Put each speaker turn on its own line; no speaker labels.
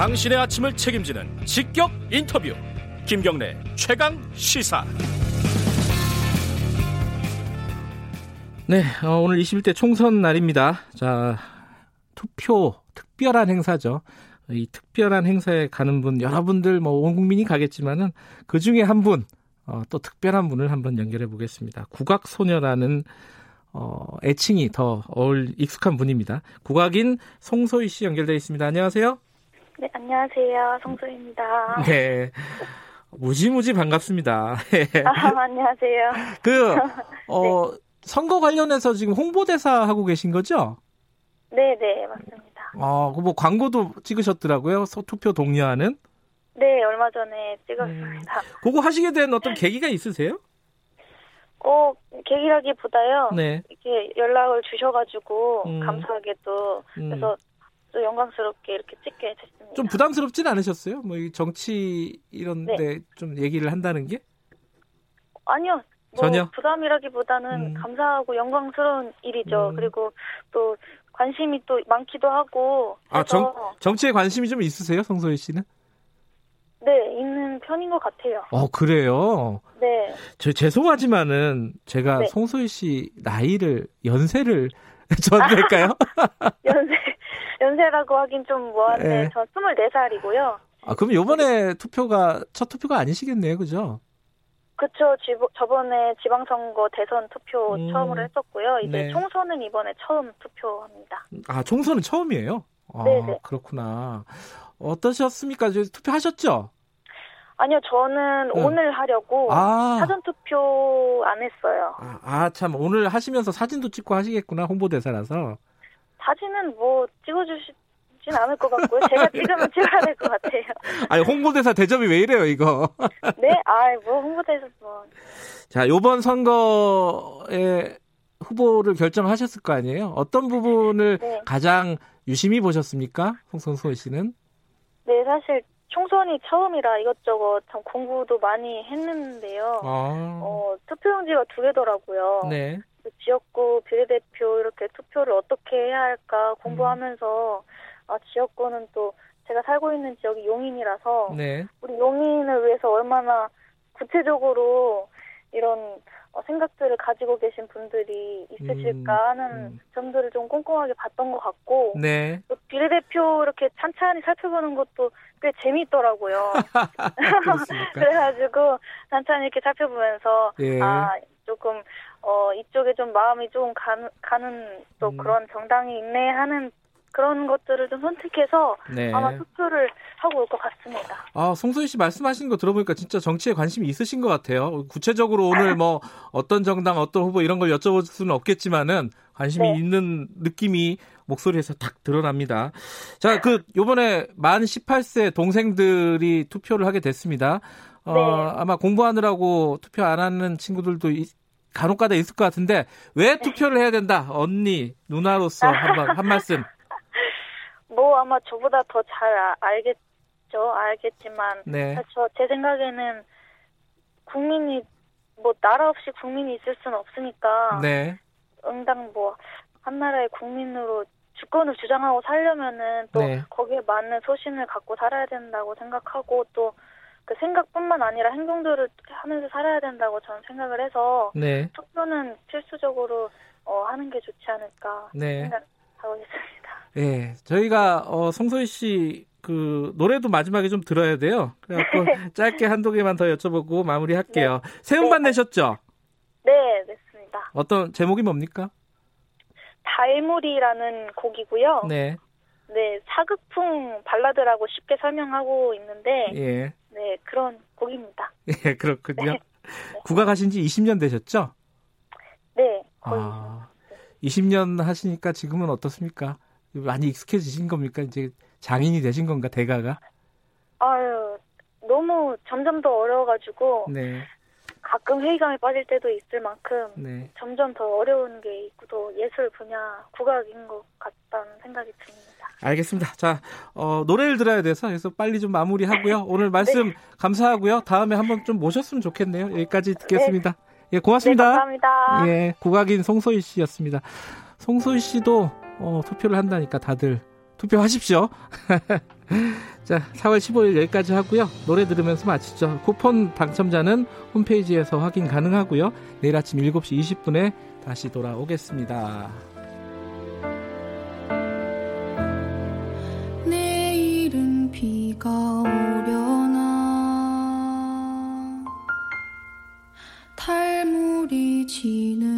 당신의 아침을 책임지는 직격 인터뷰 김경래 최강 시사
네, 어, 오늘 21대 총선 날입니다. 자, 투표 특별한 행사죠. 이 특별한 행사에 가는 분 여러분들 뭐 온 국민이 가겠지만은 그 중에 한 분, 어, 또 특별한 분을 한번 연결해 보겠습니다. 국악 소녀라는 어, 애칭이 더 어울 익숙한 분입니다. 국악인 송소희 씨 연결돼 있습니다. 안녕하세요.
네, 안녕하세요. 송소희입니다.
네. 무지무지 반갑습니다.
아, 안녕하세요.
그, 어, 네. 선거 관련해서 지금 홍보대사 하고 계신 거죠?
네, 네, 맞습니다.
어, 뭐 광고도 찍으셨더라고요. 투표 독려하는?
네, 얼마 전에 찍었습니다. 음,
그거 하시게 된 어떤 계기가 있으세요?
어, 계기라기보다요.
네.
이렇게 연락을 주셔가지고, 음. 감사하게도. 음. 그래서 또 영광스럽게 이렇게 찍게 됐습니다.
좀 부담스럽진 않으셨어요? 뭐, 정치 이런데 네. 좀 얘기를 한다는 게?
아니요. 뭐
전혀
부담이라기보다는 음. 감사하고 영광스러운 일이죠. 음. 그리고 또 관심이 또 많기도 하고.
아, 정, 정치에 관심이 좀 있으세요, 성소희 씨는?
네, 있는 편인 것 같아요.
어, 그래요?
네.
저 죄송하지만은 제가 네. 송소희 씨 나이를, 연세를 될까요?
연세, 연세라고 하긴 좀 뭐한데, 네. 저 24살이고요.
아, 그럼 요번에 투표가, 첫 투표가 아니시겠네요, 그죠?
그쵸. 저번에 지방선거 대선 투표 음, 처음으로 했었고요. 이제 네. 총선은 이번에 처음 투표합니다.
아, 총선은 처음이에요? 아, 네네. 그렇구나. 어떠셨습니까? 투표하셨죠?
아니요, 저는 네. 오늘 하려고 아. 사전 투표 안 했어요.
아, 아, 참 오늘 하시면서 사진도 찍고 하시겠구나 홍보대사라서.
사진은 뭐 찍어주시 진 않을 것 같고요. 제가 찍으면 찍어야 될 것 같아요.
아니 홍보대사 대접이 왜 이래요 이거?
네, 아뭐 홍보대사 뭐.
자, 요번 선거에 후보를 결정하셨을 거 아니에요? 어떤 부분을 네. 가장 유심히 보셨습니까, 홍성소 씨는?
네, 사실 총선이 처음이라 이것저것 참 공부도 많이 했는데요. 아. 어, 투표용지가 두 개더라고요.
네.
그 지역구 비례대표 이렇게 투표를 어떻게 해야 할까 공부하면서 음. 아, 지역구는 또 제가 살고 있는 지역이 용인이라서
네.
우리 용인을 위해서 얼마나 구체적으로 이런 어, 생각들을 가지고 계신 분들이 있으실까 음, 하는 음. 점들을 좀 꼼꼼하게 봤던 것 같고
네.
비례대표 이렇게 찬찬히 살펴보는 것도 꽤 재미있더라고요. 그래가지고 찬찬히 이렇게 살펴보면서
예.
아 조금 어 이쪽에 좀 마음이 좀 가는, 가는 또 음. 그런 정당이 있네 하는 그런 것들을 좀 선택해서 네. 아마 투표를 하고 올 것 같습니다.
아, 송소희 씨 말씀하시는 거 들어보니까 진짜 정치에 관심이 있으신 것 같아요. 구체적으로 오늘 뭐 어떤 정당, 어떤 후보 이런 걸 여쭤볼 수는 없겠지만은 관심이 네. 있는 느낌이 목소리에서 딱 드러납니다. 자, 그 요번에 만 18세 동생들이 투표를 하게 됐습니다. 어, 네. 아마 공부하느라고 투표 안 하는 친구들도 간혹가다 있을 것 같은데 왜 투표를 해야 된다? 언니, 누나로서 한번 한 말씀
뭐 아마 저보다 더잘 아, 알겠죠. 알겠지만
네.
저제 생각에는 국민이 뭐 나라 없이 국민이 있을 수는 없으니까
네.
응당 뭐 한 나라의 국민으로 주권을 주장하고 살려면은 또
네.
거기에 맞는 소신을 갖고 살아야 된다고 생각하고 또 그 생각뿐만 아니라 행동들을 하면서 살아야 된다고 저는 생각을 해서
네.
투표는 필수적으로 어, 하는 게 좋지 않을까
네.
생각 하고 있습니다.
예, 저희가 어, 송소희 씨 그 노래도 마지막에 좀 들어야 돼요. 그래갖고 짧게 한두 개만 더 여쭤보고 마무리할게요. 네. 새 음반 네. 내셨죠?
네, 냈습니다.
어떤 제목이 뭡니까?
달물이라는 곡이고요.
네.
네, 사극풍 발라드라고 쉽게 설명하고 있는데,
예.
네, 그런 곡입니다.
예, 그렇군요. 네. 국악하신 지 20년 되셨죠?
네, 거의. 아,
20년 하시니까 지금은 어떻습니까? 많이 익숙해지신 겁니까? 이제 장인이 되신 건가 대가가?
아유 너무 점점 더 어려워가지고
네.
가끔 회의감에 빠질 때도 있을 만큼
네.
점점 더 어려운 게 있고 또 예술 분야 국악인 것 같다는 생각이 듭니다.
알겠습니다. 자 어, 노래를 들어야 돼서 그래서 빨리 좀 마무리하고요. 오늘 말씀 네. 감사하고요. 다음에 한번 좀 모셨으면 좋겠네요. 여기까지 듣겠습니다. 네. 예, 고맙습니다. 네,
감사합니다.
예, 국악인 송소희 씨였습니다. 송소희 네. 씨도 어, 투표를 한다니까 다들 투표하십시오. 자, 4월 15일 여기까지 하고요. 노래 들으면서 마치죠. 쿠폰 당첨자는 홈페이지에서 확인 가능하고요. 내일 아침 7시 20분에 다시 돌아오겠습니다. 내일은 비가 오려나 달 第七呢？